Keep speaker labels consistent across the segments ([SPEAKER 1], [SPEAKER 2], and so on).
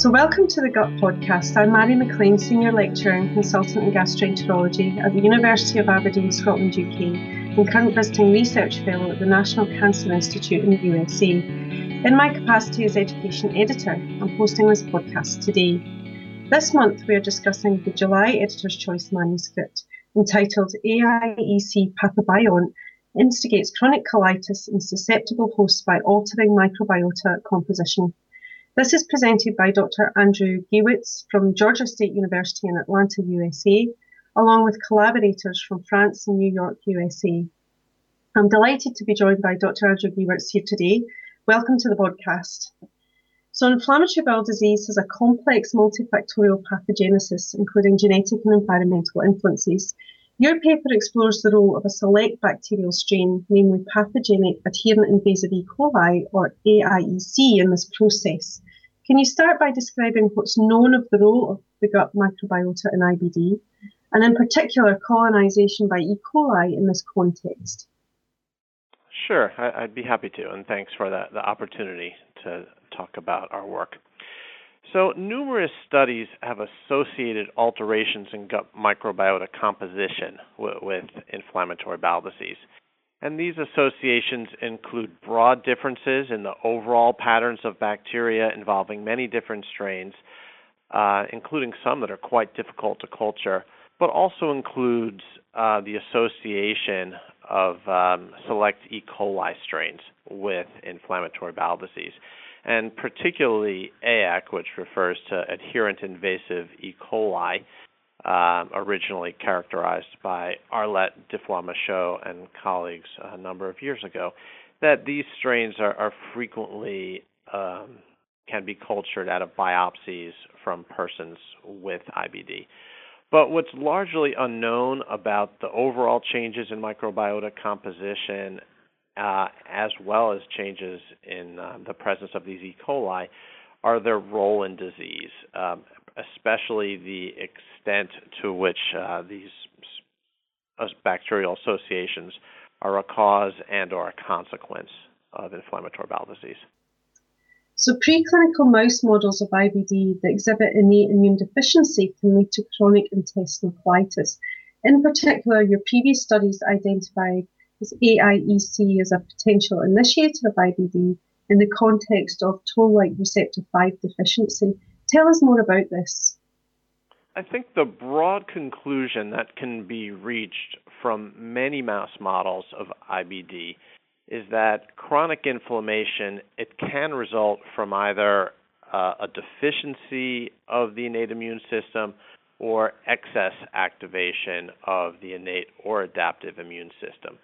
[SPEAKER 1] So, welcome to the Gut Podcast. I'm Mary McLean, Senior Lecturer and Consultant in Gastroenterology at the University of Aberdeen, Scotland, UK, and current visiting Research Fellow at the National Cancer Institute in the USA. In my capacity as Education Editor, I'm hosting this podcast today. This month, we are discussing the July Editor's Choice manuscript entitled AIEC Pathobiont instigates chronic colitis in susceptible hosts by altering microbiota composition. This is presented by Dr. Andrew Giewitz from Georgia State University in Atlanta, USA, along with collaborators from France and New York, USA. I'm delighted to be joined by Dr. Andrew Giewitz here today. Welcome to the podcast. So, inflammatory bowel disease has a complex multifactorial pathogenesis, including genetic and environmental influences. Your paper explores the role of a select bacterial strain, namely pathogenic adherent invasive E. coli, or AIEC, in this process. Can you start by describing what's known of the role of the gut microbiota in IBD, and in particular colonization by E. coli in this context?
[SPEAKER 2] Sure, I'd be happy to, and thanks for the, the opportunity to talk about our work. So, numerous studies have associated alterations in gut microbiota composition with, with inflammatory bowel disease. And these associations include broad differences in the overall patterns of bacteria involving many different strains, uh, including some that are quite difficult to culture, but also includes uh, the association of um, select E. coli strains with inflammatory bowel disease and particularly AIC, which refers to adherent invasive E. coli, uh, originally characterized by Arlette Duflois-Michaux and colleagues a number of years ago, that these strains are, are frequently um, can be cultured out of biopsies from persons with IBD. But what's largely unknown about the overall changes in microbiota composition uh, as well as changes in uh, the presence of these E. coli, are their role in disease, um, especially the extent to which uh, these bacterial associations are a cause and or a consequence of inflammatory bowel disease.
[SPEAKER 1] So, preclinical mouse models of IBD that exhibit innate immune deficiency can lead to chronic intestinal colitis. In particular, your previous studies identified is AIEC as a potential initiator of IBD in the context of toll-like receptor 5 deficiency. Tell us more about this.
[SPEAKER 2] I think the broad conclusion that can be reached from many mouse models of IBD is that chronic inflammation it can result from either uh, a deficiency of the innate immune system or excess activation of the innate or adaptive immune system.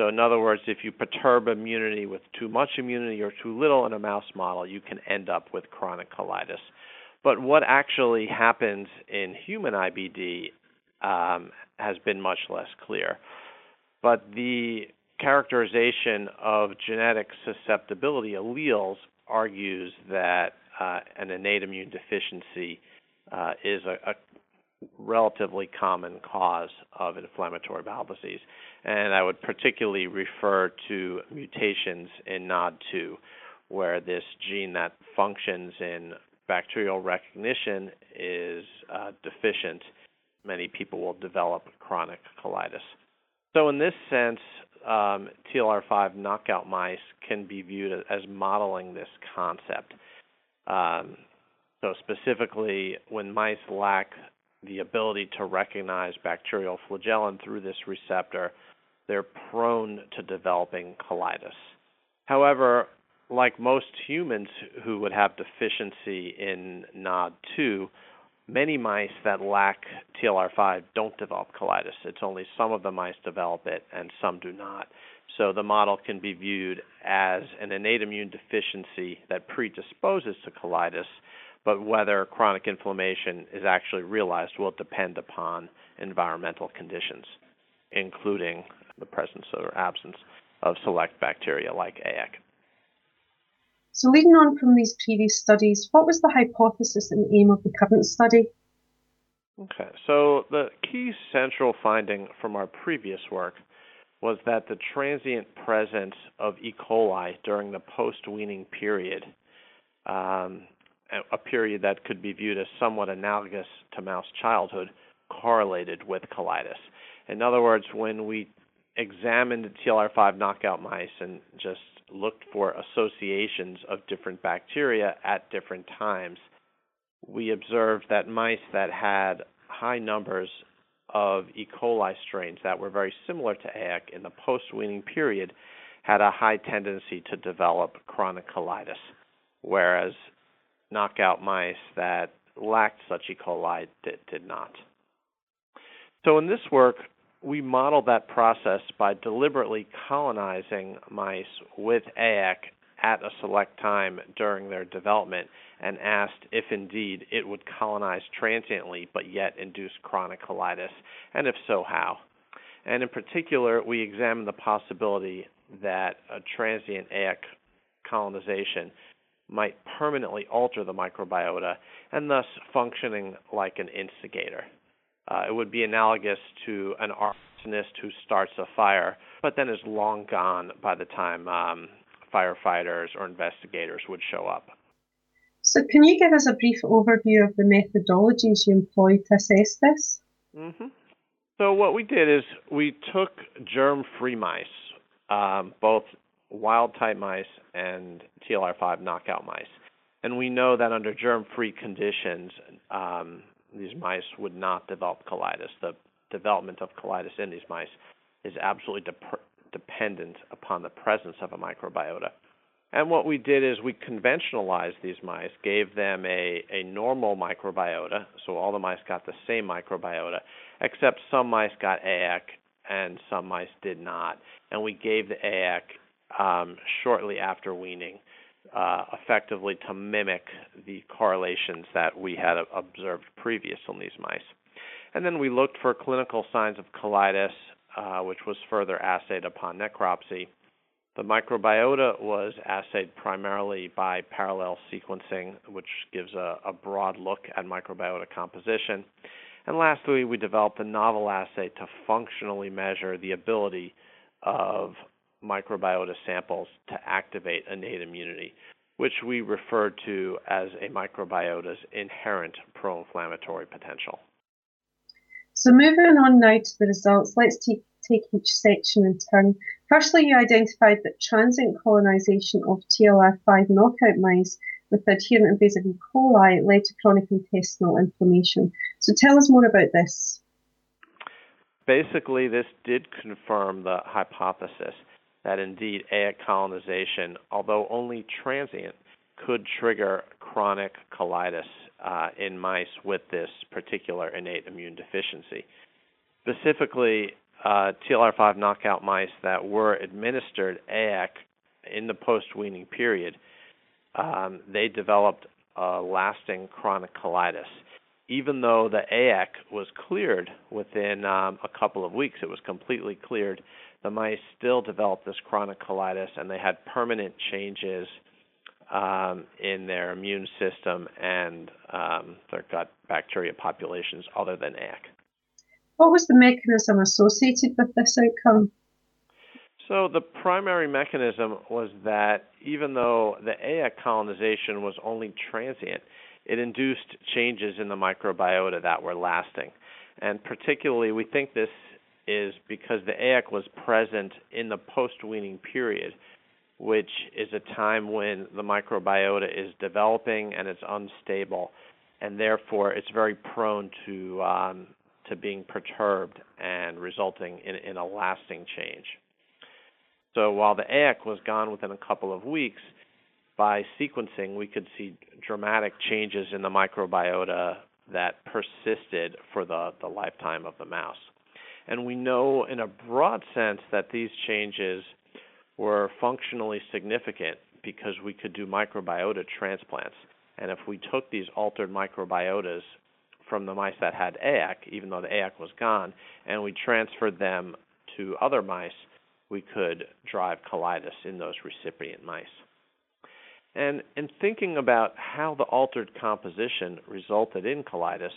[SPEAKER 2] So, in other words, if you perturb immunity with too much immunity or too little in a mouse model, you can end up with chronic colitis. But what actually happens in human IBD um, has been much less clear. But the characterization of genetic susceptibility alleles argues that uh, an innate immune deficiency uh, is a, a relatively common cause of inflammatory bowel disease. And I would particularly refer to mutations in NOD2, where this gene that functions in bacterial recognition is uh, deficient. Many people will develop chronic colitis. So, in this sense, um, TLR5 knockout mice can be viewed as modeling this concept. Um, so, specifically, when mice lack the ability to recognize bacterial flagellin through this receptor, they're prone to developing colitis. However, like most humans who would have deficiency in NOD2, many mice that lack TLR5 don't develop colitis. It's only some of the mice develop it and some do not. So the model can be viewed as an innate immune deficiency that predisposes to colitis, but whether chronic inflammation is actually realized will depend upon environmental conditions, including the presence or absence of select bacteria like AIC.
[SPEAKER 1] So, leading on from these previous studies, what was the hypothesis and aim of the current study?
[SPEAKER 2] Okay, so the key central finding from our previous work was that the transient presence of E. coli during the post weaning period um, a period that could be viewed as somewhat analogous to mouse childhood, correlated with colitis. In other words, when we examined TLR5 knockout mice and just looked for associations of different bacteria at different times, we observed that mice that had high numbers of E. coli strains that were very similar to AIC in the post weaning period had a high tendency to develop chronic colitis, whereas knockout mice that lacked such E. coli did, did not. So, in this work, we modeled that process by deliberately colonizing mice with AIC at a select time during their development and asked if indeed it would colonize transiently but yet induce chronic colitis, and if so, how. And in particular, we examined the possibility that a transient AIC colonization might permanently alter the microbiota and thus functioning like an instigator. Uh, it would be analogous to an arsonist who starts a fire but then is long gone by the time um, firefighters or investigators would show up.
[SPEAKER 1] So, can you give us a brief overview of the methodologies you employed to assess this?
[SPEAKER 2] Mm-hmm. So, what we did is we took germ free mice, um, both wild type mice and TLR5 knockout mice. And we know that under germ free conditions, um, these mice would not develop colitis. The development of colitis in these mice is absolutely de- dependent upon the presence of a microbiota. And what we did is we conventionalized these mice, gave them a, a normal microbiota, so all the mice got the same microbiota, except some mice got AIC and some mice did not. And we gave the AIC um, shortly after weaning, uh, effectively to mimic the correlations that we had observed previous in these mice. And then we looked for clinical signs of colitis, uh, which was further assayed upon necropsy. The microbiota was assayed primarily by parallel sequencing, which gives a, a, broad look at microbiota composition. And lastly, we developed a novel assay to functionally measure the ability of microbiota samples to activate innate immunity, which we refer to as a microbiota's inherent pro inflammatory potential.
[SPEAKER 1] So, moving on now to the results, let's take take each section in turn. Firstly, you identified that transient colonization of TLR5 knockout mice with adherent invasive E. coli led to chronic intestinal inflammation. So tell us more about this.
[SPEAKER 2] Basically, this did confirm the hypothesis that indeed AIC colonization, although only transient, could trigger chronic colitis uh, in mice with this particular innate immune deficiency. Specifically, uh, TLR5 knockout mice that were administered AIC in the post weaning period, um, they developed a lasting chronic colitis. Even though the AIC was cleared within um, a couple of weeks, it was completely cleared, the mice still developed this chronic colitis and they had permanent changes um, in their immune system and um, their gut bacteria populations other than AIC.
[SPEAKER 1] What was the mechanism associated with this outcome?
[SPEAKER 2] So the primary mechanism was that even though the AIC colonization was only transient, it induced changes in the microbiota that were lasting. And particularly, we think this is because the AIC was present in the post weaning period, which is a time when the microbiota is developing and it's unstable, and therefore it's very prone to um, to being perturbed and resulting in, in a lasting change. So while the AIC was gone within a couple of weeks, by sequencing, we could see dramatic changes in the microbiota that persisted for the, the lifetime of the mouse. And we know in a broad sense that these changes were functionally significant because we could do microbiota transplants. And if we took these altered microbiotas from the mice that had AIC, even though the AIC was gone, and we transferred them to other mice, we could drive colitis in those recipient mice. And in thinking about how the altered composition resulted in colitis,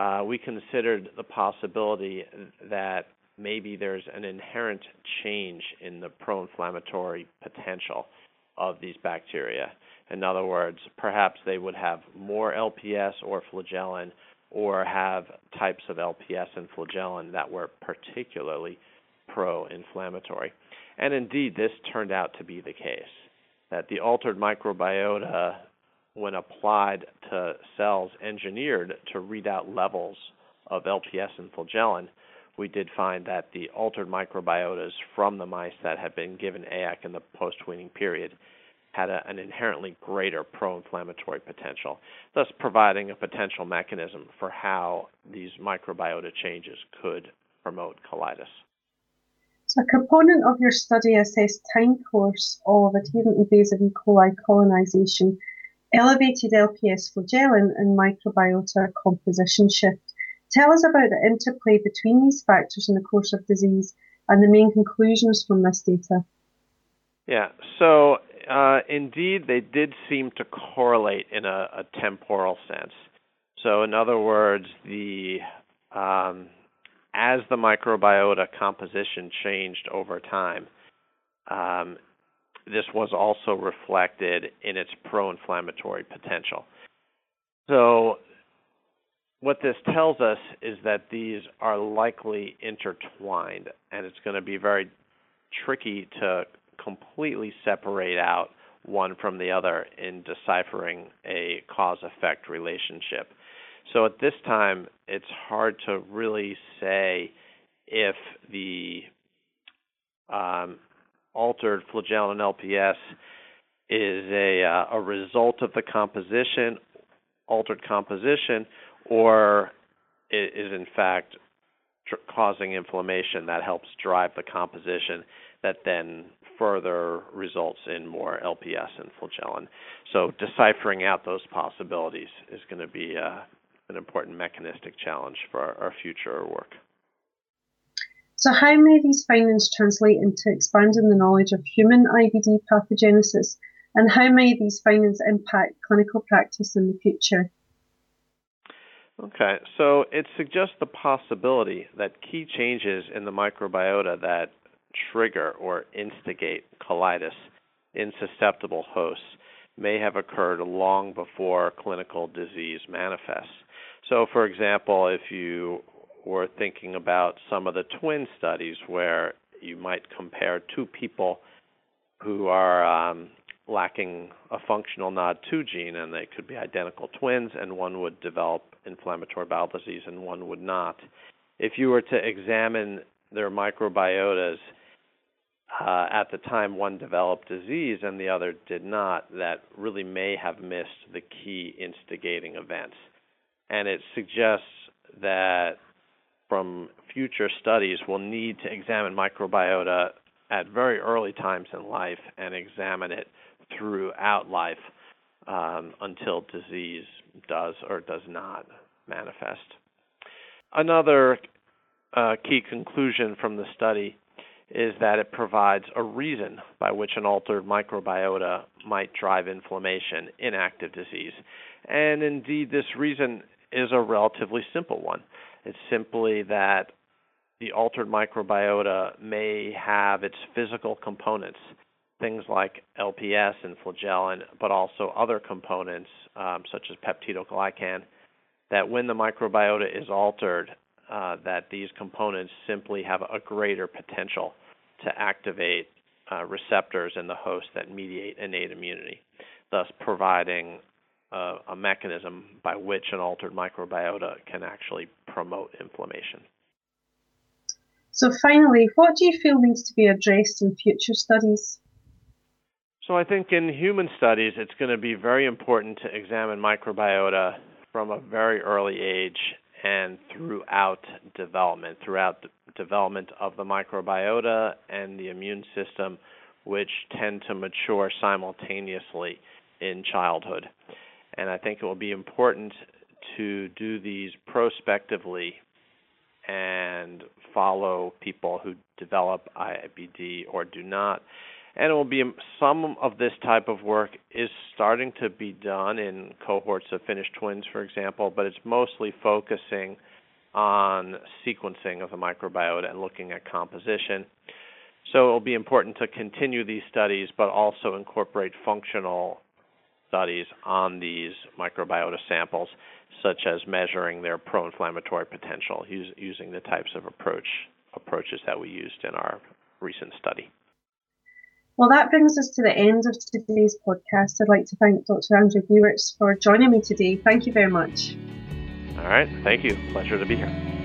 [SPEAKER 2] uh, we considered the possibility that maybe there's an inherent change in the pro inflammatory potential of these bacteria. In other words, perhaps they would have more LPS or flagellin or have types of LPS and flagellin that were particularly pro inflammatory. And indeed, this turned out to be the case that the altered microbiota, when applied to cells engineered to read out levels of LPS and flagellin, we did find that the altered microbiotas from the mice that had been given AAC in the post weaning period had a, an inherently greater pro inflammatory potential, thus providing a potential mechanism for how these microbiota changes could promote colitis.
[SPEAKER 1] So, a component of your study assessed time course of adherent invasive E. coli colonization, elevated LPS flagellin, and microbiota composition shift. Tell us about the interplay between these factors in the course of disease and the main conclusions from this data.
[SPEAKER 2] Yeah, so uh, indeed, they did seem to correlate in a, a temporal sense. So, in other words, the um, as the microbiota composition changed over time, um, this was also reflected in its pro-inflammatory potential. So, what this tells us is that these are likely intertwined, and it's going to be very tricky to completely separate out one from the other in deciphering a cause effect relationship. So at this time, it's hard to really say if the um, altered flagellin LPS is a, uh, a result of the composition, altered composition, or is in fact tr- causing inflammation that helps drive the composition that then further results in more LPS and flagellin. So deciphering out those possibilities is going to be uh, an important mechanistic challenge for our, our future work.
[SPEAKER 1] So, how may these findings translate into expanding the knowledge of human IBD pathogenesis, and how may these findings impact clinical practice in the future?
[SPEAKER 2] Okay, so it suggests the possibility that key changes in the microbiota that trigger or instigate colitis in susceptible hosts may have occurred long before clinical disease manifests. So, for example, if you were thinking about some of the twin studies where you might compare two people who are um, lacking a functional NOD2 gene and they could be identical twins, and one would develop inflammatory bowel disease and one would not. If you were to examine their microbiotas uh, at the time one developed disease and the other did not, that really may have missed the key instigating events. And it suggests that from future studies, we'll need to examine microbiota at very early times in life and examine it throughout life um, until disease does or does not manifest. Another uh, key conclusion from the study is that it provides a reason by which an altered microbiota might drive inflammation in active disease. And indeed, this reason is a relatively simple one. It's simply that the altered microbiota may have its physical components, things like LPS and flagellin, but also other components um, such as peptidoglycan, that when the microbiota is altered, uh, that these components simply have a greater potential to activate uh, receptors in the host that mediate innate immunity, thus providing uh, a mechanism by which an altered microbiota can actually promote inflammation.
[SPEAKER 1] So, finally, what do you feel needs to be addressed in future studies?
[SPEAKER 2] So, I think in human studies, it's going to be very important to examine microbiota from a very early age and throughout development, throughout the development of the microbiota and the immune system, which tend to mature simultaneously in childhood. And I think it will be important to do these prospectively and follow people who develop IBD or do not and it will be some of this type of work is starting to be done in cohorts of finished twins, for example, but it's mostly focusing on sequencing of the microbiota and looking at composition. So it'll be important to continue these studies, but also incorporate functional studies on these microbiota samples, such as measuring their pro-inflammatory potential use, using the types of approach approaches that we used in our recent study.
[SPEAKER 1] Well, that brings us to the end of today's podcast. I'd like to thank Dr. Andrew Biewerts for joining me today. Thank you very much.
[SPEAKER 2] All right. Thank you. Pleasure to be here.